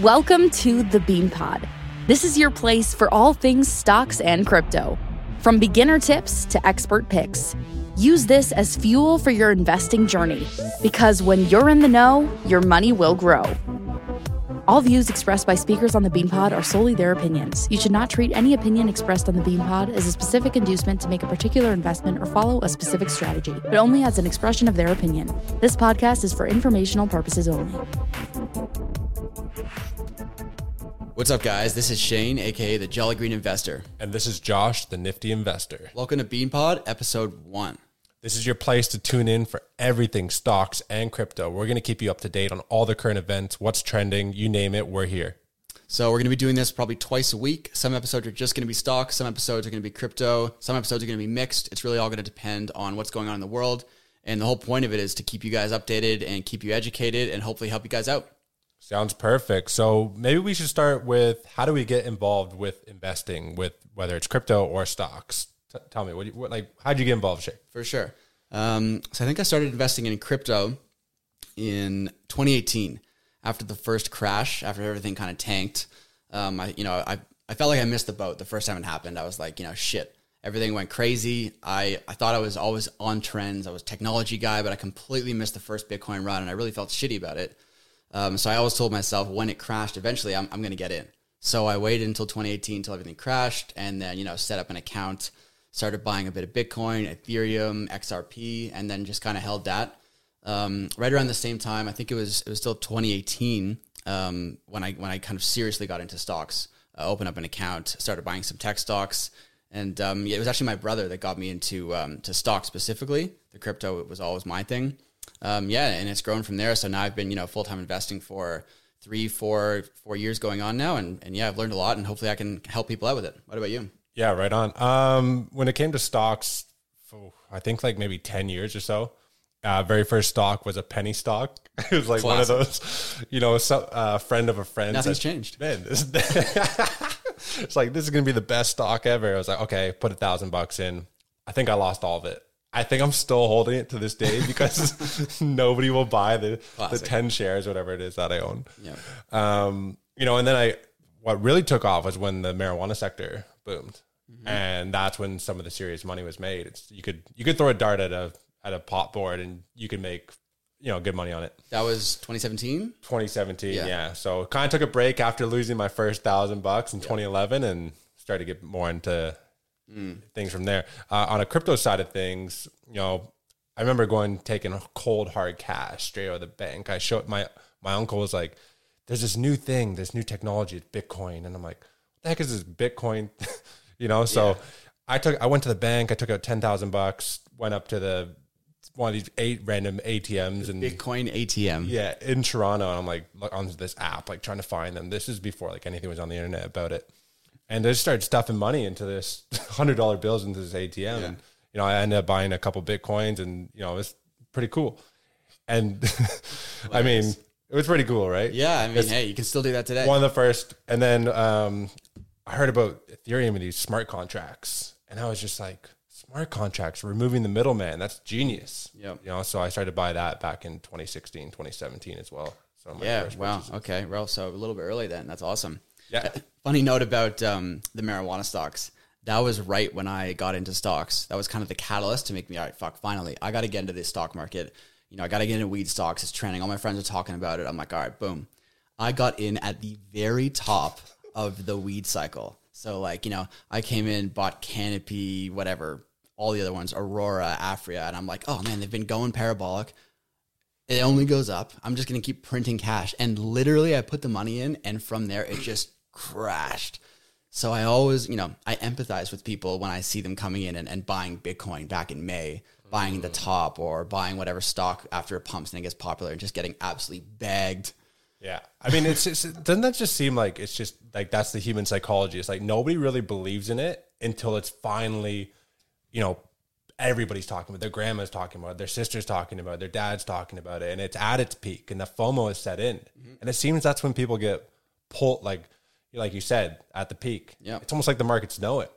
Welcome to the Bean Pod. This is your place for all things stocks and crypto. From beginner tips to expert picks, use this as fuel for your investing journey because when you're in the know, your money will grow. All views expressed by speakers on the BeanPod are solely their opinions. You should not treat any opinion expressed on the BeanPod as a specific inducement to make a particular investment or follow a specific strategy, but only as an expression of their opinion. This podcast is for informational purposes only. What's up, guys? This is Shane, aka the Jolly Green Investor. And this is Josh, the Nifty Investor. Welcome to BeanPod, episode one. This is your place to tune in for everything stocks and crypto. We're going to keep you up to date on all the current events, what's trending, you name it, we're here. So we're going to be doing this probably twice a week. Some episodes are just going to be stocks, some episodes are going to be crypto, some episodes are going to be mixed. It's really all going to depend on what's going on in the world. And the whole point of it is to keep you guys updated and keep you educated and hopefully help you guys out. Sounds perfect. So maybe we should start with how do we get involved with investing with whether it's crypto or stocks? T- tell me what, you, what like how'd you get involved, Shay? For sure. Um, so I think I started investing in crypto in 2018 after the first crash, after everything kind of tanked. Um, I, you know, I, I felt like I missed the boat the first time it happened. I was like, you know, shit, everything went crazy. I, I thought I was always on trends. I was technology guy, but I completely missed the first Bitcoin run and I really felt shitty about it. Um, so I always told myself when it crashed, eventually I'm, I'm going to get in. So I waited until 2018 until everything crashed and then, you know, set up an account, started buying a bit of Bitcoin, Ethereum, XRP, and then just kind of held that. Um, right around the same time, I think it was, it was still 2018 um, when I, when I kind of seriously got into stocks, uh, opened up an account, started buying some tech stocks. And um, yeah, it was actually my brother that got me into um, to stocks specifically. The crypto it was always my thing. Um, yeah, and it's grown from there. So now I've been you know full time investing for three, four, four years going on now, and and yeah, I've learned a lot, and hopefully I can help people out with it. What about you? Yeah, right on. Um, when it came to stocks, oh, I think like maybe ten years or so. Uh, very first stock was a penny stock. it was like Classic. one of those, you know, a uh, friend of a friend. Nothing's said, changed. Man, this, it's like this is gonna be the best stock ever. I was like, okay, put a thousand bucks in. I think I lost all of it. I think I'm still holding it to this day because nobody will buy the Classic. the ten shares, whatever it is that I own. Yeah. Um, you know, and then I what really took off was when the marijuana sector boomed, mm-hmm. and that's when some of the serious money was made. It's you could you could throw a dart at a at a pot board and you could make you know good money on it. That was 2017. 2017, yeah. yeah. So kind of took a break after losing my first thousand bucks in 2011 and started to get more into mm. things from there. Uh, on a crypto side of things, you know, I remember going taking cold hard cash straight out of the bank. I showed my my uncle was like, "There's this new thing, this new technology, it's Bitcoin," and I'm like, "What the heck is this Bitcoin?" you know, so. Yeah. I took I went to the bank, I took out ten thousand bucks, went up to the one of these eight random ATMs and Bitcoin ATM. Yeah, in Toronto. And I'm like on this app, like trying to find them. This is before like anything was on the internet about it and they just started stuffing money into this hundred dollar bills into this ATM, yeah. and you know I ended up buying a couple bitcoins, and you know it was pretty cool. And I mean, it was pretty cool, right? Yeah, I mean, it's hey, you can still do that today. One of the first, and then um, I heard about Ethereum and these smart contracts, and I was just like, smart contracts, removing the middleman, that's genius. Yeah, you know, so I started to buy that back in 2016, 2017 as well. So yeah, wow, purchases. okay, well, so a little bit early then. That's awesome. Yeah. Funny note about um, the marijuana stocks. That was right when I got into stocks. That was kind of the catalyst to make me, all right, fuck, finally, I got to get into this stock market. You know, I got to get into weed stocks. It's trending. All my friends are talking about it. I'm like, all right, boom. I got in at the very top of the weed cycle. So, like, you know, I came in, bought Canopy, whatever, all the other ones, Aurora, Aphria, and I'm like, oh man, they've been going parabolic. It only goes up. I'm just going to keep printing cash. And literally, I put the money in, and from there, it just crashed. So I always, you know, I empathize with people when I see them coming in and, and buying Bitcoin back in May, buying the top or buying whatever stock after it pumps and it gets popular and just getting absolutely bagged. Yeah. I mean, it's just, doesn't that just seem like it's just like that's the human psychology? It's like nobody really believes in it until it's finally, you know, everybody's talking about it. their grandma's talking about it, their sister's talking about it, their dad's talking about it, and it's at its peak and the FOMO is set in. Mm-hmm. And it seems that's when people get pulled like like you said, at the peak. Yeah. It's almost like the markets know it.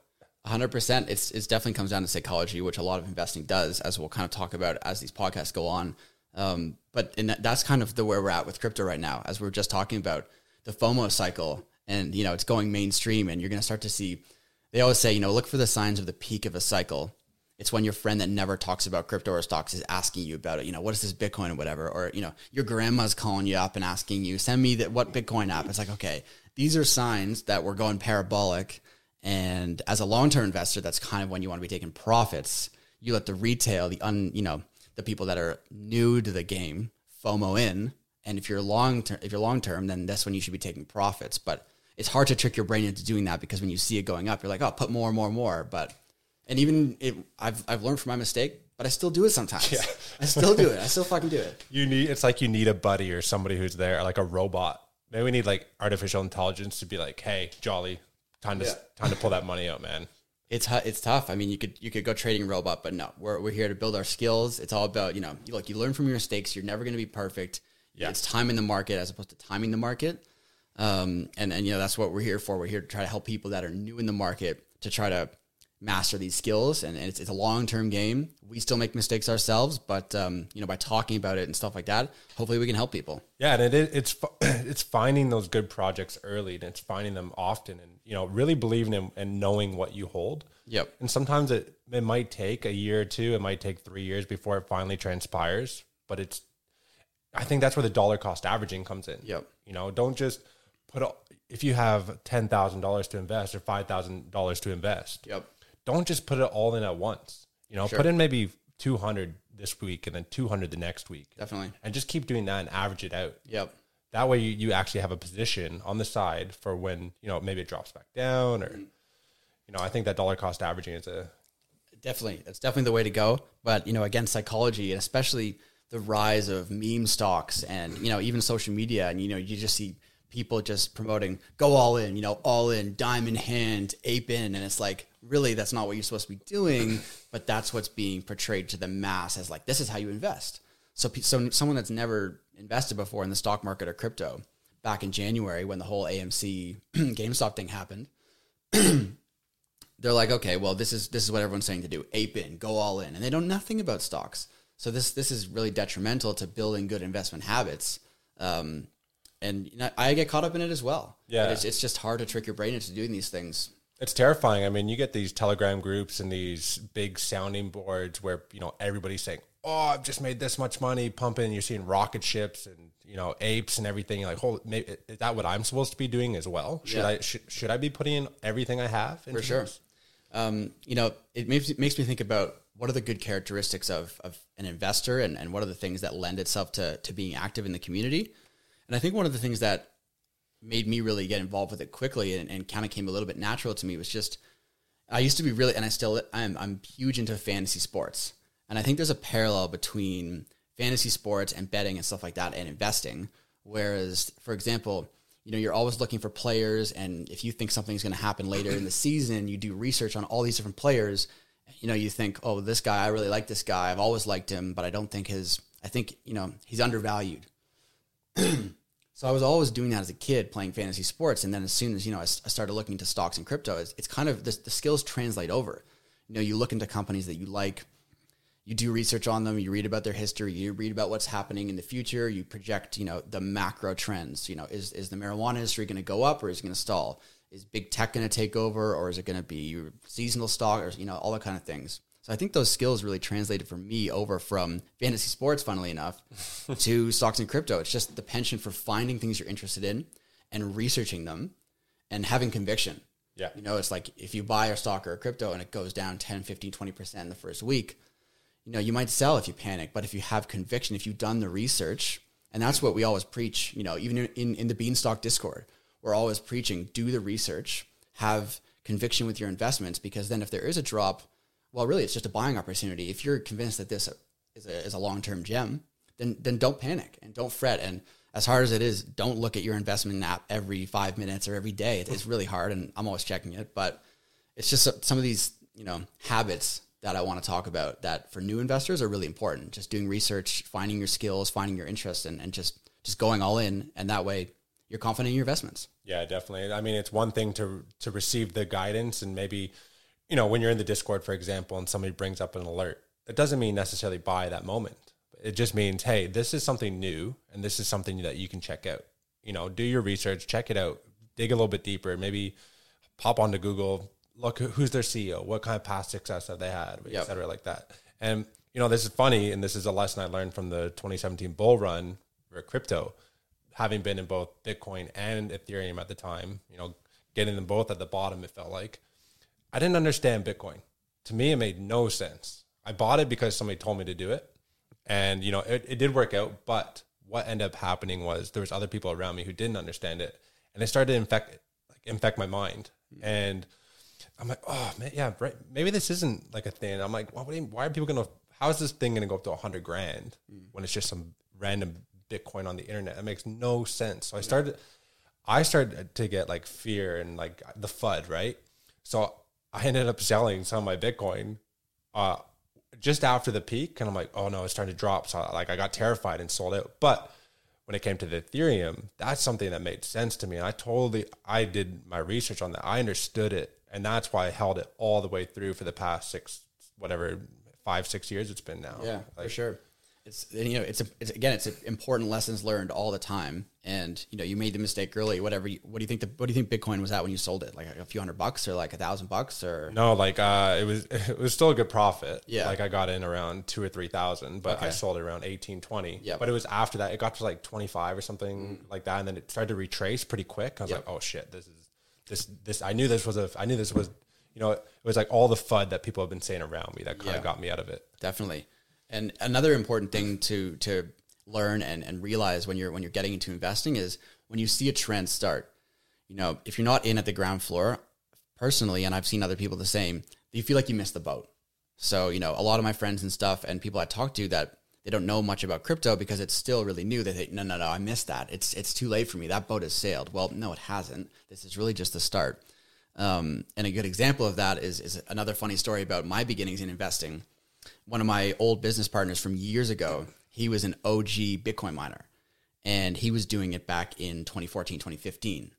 100%. It's, it's definitely comes down to psychology, which a lot of investing does, as we'll kind of talk about as these podcasts go on. Um, but in that, that's kind of the where we're at with crypto right now, as we are just talking about. the FOMO cycle and, you know, it's going mainstream and you're going to start to see, they always say, you know, look for the signs of the peak of a cycle. It's when your friend that never talks about crypto or stocks is asking you about it. You know, what is this Bitcoin or whatever? Or, you know, your grandma's calling you up and asking you, send me that what Bitcoin app. It's like, okay, these are signs that we're going parabolic. And as a long term investor, that's kind of when you want to be taking profits. You let the retail, the un, you know, the people that are new to the game, FOMO in. And if you're long term, if you're long term, then that's when you should be taking profits. But it's hard to trick your brain into doing that because when you see it going up, you're like, oh, put more, more, more. But and even it, I've I've learned from my mistake, but I still do it sometimes. Yeah. I still do it. I still fucking do it. You need it's like you need a buddy or somebody who's there, like a robot. Maybe we need like artificial intelligence to be like, hey, Jolly, time to yeah. time to pull that money out, man. It's it's tough. I mean, you could you could go trading robot, but no, we're we're here to build our skills. It's all about you know, you, like you learn from your mistakes. You're never going to be perfect. Yeah. It's time in the market as opposed to timing the market. Um, and and you know that's what we're here for. We're here to try to help people that are new in the market to try to master these skills and, and it's, it's a long-term game. We still make mistakes ourselves but um, you know by talking about it and stuff like that hopefully we can help people. Yeah and it, it's it's finding those good projects early and it's finding them often and you know really believing in and knowing what you hold. Yep. And sometimes it it might take a year or two it might take three years before it finally transpires but it's i think that's where the dollar cost averaging comes in. Yep. You know don't just put if you have $10,000 to invest or $5,000 to invest yep don't just put it all in at once. You know, sure. put in maybe 200 this week and then 200 the next week. Definitely. And just keep doing that and average it out. Yep. That way you, you actually have a position on the side for when, you know, maybe it drops back down or, you know, I think that dollar cost averaging is a. Definitely. That's definitely the way to go. But, you know, again, psychology and especially the rise of meme stocks and, you know, even social media and, you know, you just see people just promoting go all in, you know, all in, diamond hand, ape in. And it's like, really, that's not what you're supposed to be doing, but that's what's being portrayed to the mass as like, this is how you invest. So, so someone that's never invested before in the stock market or crypto back in January when the whole AMC GameStop thing happened, they're like, okay, well, this is, this is what everyone's saying to do. Ape in, go all in. And they know nothing about stocks. So this, this is really detrimental to building good investment habits. Um, and you know, I get caught up in it as well. Yeah, it's, it's just hard to trick your brain into doing these things. It's terrifying. I mean, you get these Telegram groups and these big sounding boards where you know everybody's saying, "Oh, I've just made this much money pumping." You're seeing rocket ships and you know apes and everything. You're like, "Hold, maybe, is that what I'm supposed to be doing as well? Should yeah. I should, should I be putting in everything I have?" For sure. Um, you know, it makes makes me think about what are the good characteristics of, of an investor and, and what are the things that lend itself to, to being active in the community and I think one of the things that made me really get involved with it quickly and, and kind of came a little bit natural to me was just I used to be really, and I still I'm I'm huge into fantasy sports, and I think there's a parallel between fantasy sports and betting and stuff like that and investing. Whereas, for example, you know you're always looking for players, and if you think something's going to happen later in the season, you do research on all these different players. You know, you think, oh, this guy, I really like this guy. I've always liked him, but I don't think his. I think you know he's undervalued. so I was always doing that as a kid, playing fantasy sports. And then as soon as you know, I, I started looking into stocks and crypto. It's, it's kind of the, the skills translate over. You know, you look into companies that you like, you do research on them, you read about their history, you read about what's happening in the future, you project, you know, the macro trends. You know, is is the marijuana industry going to go up or is it going to stall? Is big tech going to take over or is it going to be seasonal stock or you know all that kind of things? So I think those skills really translated for me over from fantasy sports, funnily enough, to stocks and crypto. It's just the penchant for finding things you're interested in and researching them and having conviction. Yeah. You know, it's like if you buy a stock or a crypto and it goes down 10, 15, 20% in the first week, you know, you might sell if you panic. But if you have conviction, if you've done the research, and that's what we always preach, you know, even in, in the Beanstalk Discord, we're always preaching do the research, have conviction with your investments, because then if there is a drop, well, really, it's just a buying opportunity. If you're convinced that this is a, is a long term gem, then then don't panic and don't fret. And as hard as it is, don't look at your investment app every five minutes or every day. It's really hard, and I'm always checking it. But it's just some of these you know habits that I want to talk about that for new investors are really important. Just doing research, finding your skills, finding your interests, and, and just just going all in. And that way, you're confident in your investments. Yeah, definitely. I mean, it's one thing to to receive the guidance and maybe you know, when you're in the Discord, for example, and somebody brings up an alert, it doesn't mean necessarily buy that moment. It just means, hey, this is something new and this is something that you can check out. you know, do your research, check it out, dig a little bit deeper, maybe pop onto Google, look who's their CEO, what kind of past success have they had, Yep. cetera, like that. And you know, this is funny, and this is a lesson I learned from the 2017 bull run for crypto, having been in both Bitcoin and Ethereum at the time. You know, getting them both at the bottom, it felt like. I didn't understand Bitcoin. To me, it made no sense. I bought it because somebody told me to do it, and you know, it, it did work out. But what ended up happening was there was other people around me who didn't understand it, and it started to infect like infect my mind. Hmm. And I'm like, oh man, yeah, right. Maybe this isn't like a thing. I'm like, well, what do you- why are people gonna? How is this thing gonna go up to a hundred grand hmm. when it's just some random Bitcoin on the internet? It makes no sense. So I started, I started to get like fear and like the FUD, right? So I ended up selling some of my Bitcoin, uh, just after the peak, and I'm like, oh no, it's starting to drop. So like I got terrified and sold out. But when it came to the Ethereum, that's something that made sense to me. And I totally, I did my research on that. I understood it, and that's why I held it all the way through for the past six, whatever, five, six years it's been now. Yeah, for sure. It's you know it's a, it's again it's a important lessons learned all the time. And you know you made the mistake early. Whatever. You, what do you think? The, what do you think Bitcoin was at when you sold it? Like a few hundred bucks or like a thousand bucks or? No, like uh, it was it was still a good profit. Yeah. like I got in around two or three thousand, but I sold it around 18, 20. Yep. but it was after that it got to like twenty five or something like that, and then it started to retrace pretty quick. I was Yep. like, oh shit, this is this this. I knew this was a. I knew this was. You know, it was like all the FUD that people have been saying around me that kind Yeah. of got me out of it. definitely. And another important thing to to learn and, and realize when you're when you're getting into investing is when you see a trend start. You know, if you're not in at the ground floor, personally, and I've seen other people the same, you feel like you missed the boat. So, you know, a lot of my friends and stuff and people I talk to that they don't know much about crypto because it's still really new. They think, no, no, no, I missed that. It's it's too late for me. That boat has sailed. Well, no, it hasn't. This is really just the start. Um, and a good example of that is is another funny story about my beginnings in investing. One of my old business partners from years ago, he was an OG Bitcoin miner, and he was doing it back in 2014, 2015.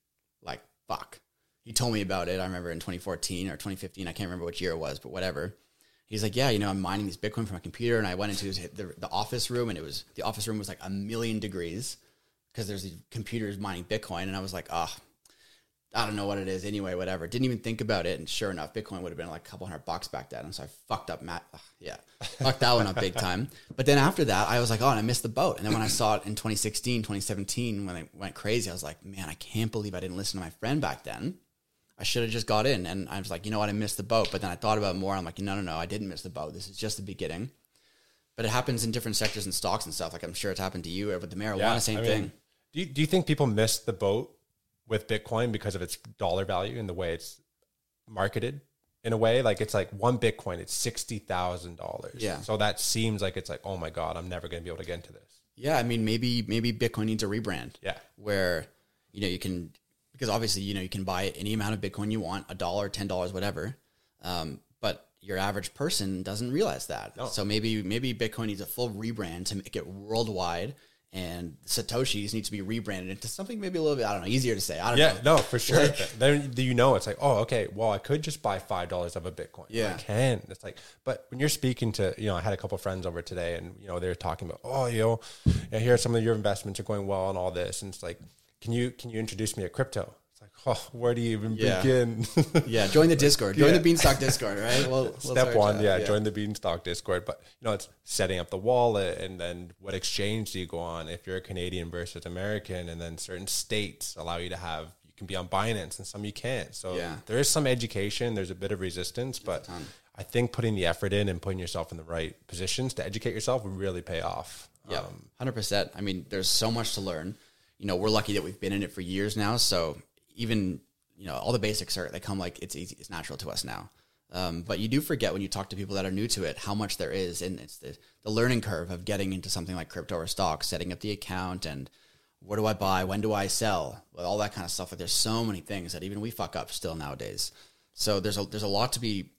Like fuck, he told me about it. I remember in 2014 or 2015. I can't remember which year it was, but whatever. He's like, yeah, you know, I'm mining these Bitcoin from my computer, and I went into his, the, the office room, and it was the office room was like a million degrees because there's these computers mining Bitcoin, and I was like, ah, I don't know what it is anyway, whatever. Didn't even think about it, and sure enough, Bitcoin would have been like a couple hundred bucks back then, and so I fucked up, Matt. ugh, yeah, fucked that one up big time. But then after that, I was like, oh, and I missed the boat. And then when I saw it in 2016, 2017, when it went crazy, I was like, man, I can't believe I didn't listen to my friend back then. I should have just got in. And I was like, you know what? I missed the boat. But then I thought about it more. I'm like, no, no, no, I didn't miss the boat. This is just the beginning. But it happens in different sectors and stocks and stuff. Like I'm sure it's happened to you with the marijuana, same I mean, thing. Do you, do you think people miss the boat with Bitcoin because of its dollar value and the way it's marketed? In a way, like it's like one Bitcoin, it's sixty thousand dollars. Yeah. So that seems like it's like, oh my god, I'm never going to be able to get into this. Yeah, I mean, maybe maybe Bitcoin needs a rebrand. Yeah. where you know you can because obviously you know you can buy any amount of Bitcoin you want, a dollar, ten dollars, whatever. Um, but your average person doesn't realize that. So maybe maybe Bitcoin needs a full rebrand to make it worldwide, and Satoshis need to be rebranded into something maybe a little bit I don't know easier to say. I don't Yeah, know. no, for sure. then do you know it's like, oh, okay, well, I could just buy five dollars of a Bitcoin. Yeah. I can. It's like, but when you're speaking to, you know, I had a couple friends over today, and you know, they're talking about, oh, you know, hear some of your investments are going well and all this, and it's like, can you can you introduce me to crypto? Oh, where do you even Yeah. begin? Yeah, join the Discord, join Yeah. the Beanstalk Discord, right? Well, we'll Step one, that, yeah, join the Beanstalk Discord. But you know, it's setting up the wallet, and then what exchange do you go on if you're a Canadian versus American, and then certain states allow you to have you can be on Binance, and some you can't. So Yeah. there is some education. There's a bit of resistance, but I think putting the effort in and putting yourself in the right positions to educate yourself would really pay off. Yeah, Um, hundred percent. I mean, there's so much to learn. You know, we're lucky that we've been in it for years now. So even you know, all the basics are they come like it's easy, it's natural to us now. Um, but you do forget when you talk to people that are new to it how much there is, and it's the the learning curve of getting into something like crypto or stocks, setting up the account, and where do I buy, when do I sell, all that kind of stuff. Like there's so many things that even we fuck up still nowadays. So there's a there's a lot to be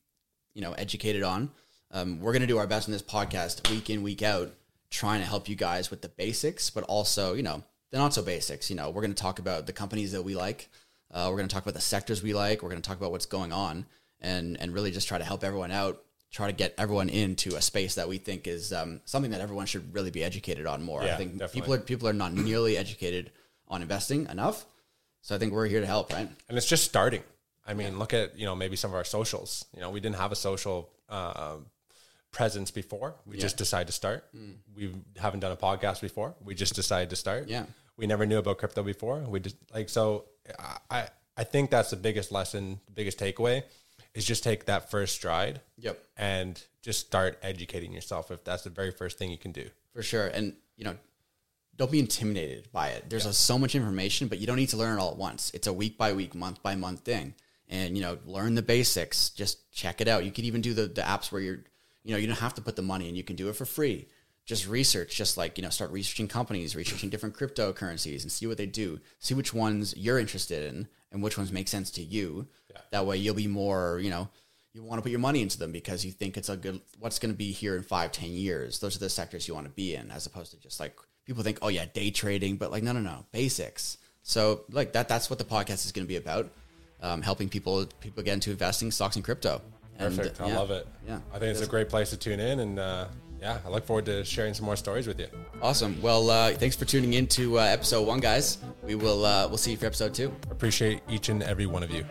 you know educated on. Um, we're gonna do our best in this podcast week in week out, trying to help you guys with the basics, but also you know the not so basics. You know, we're gonna talk about the companies that we like. Uh, we're gonna talk about the sectors we like. We're gonna talk about what's going on, and and really just try to help everyone out. Try to get everyone into a space that we think is um, something that everyone should really be educated on more. I think definitely. people are people are not nearly educated on investing enough. So I think we're here to help, right? and it's just starting. I mean, look at you know maybe some of our socials. You know, we didn't have a social uh, presence before. We just decided to start. We haven't done a podcast before. We just decided to start. Yeah. we never knew about crypto before. We just like so. I I think that's the biggest lesson, the biggest takeaway, is just take that first stride. Yep. and just start educating yourself if that's the very first thing you can do. For sure. And, you know, don't be intimidated by it. There's a, so much information, but you don't need to learn it all at once. It's a week by week, month by month thing. And, you know, learn the basics. Just check it out. You could even do the, the apps where you're, you know, you don't have to put the money in. You can do it for free. Just research, just like, you know, start researching companies, researching different cryptocurrencies and see what they do. See which ones you're interested in and which ones make sense to you. That way you'll be more, you know, you want to put your money into them because you think it's a good what's going to be here in five ten years those are the sectors you want to be in as opposed to just like people think oh yeah day trading but like no no no basics so like that that's what the podcast is going to be about um, helping people people get into investing stocks and crypto And, Perfect. I yeah, love it. yeah I think it's a great place to tune in, and uh, yeah, I look forward to sharing some more stories with you. awesome well uh, thanks for tuning in to uh, episode one guys we will uh, we'll see you for episode two Appreciate each and every one of you.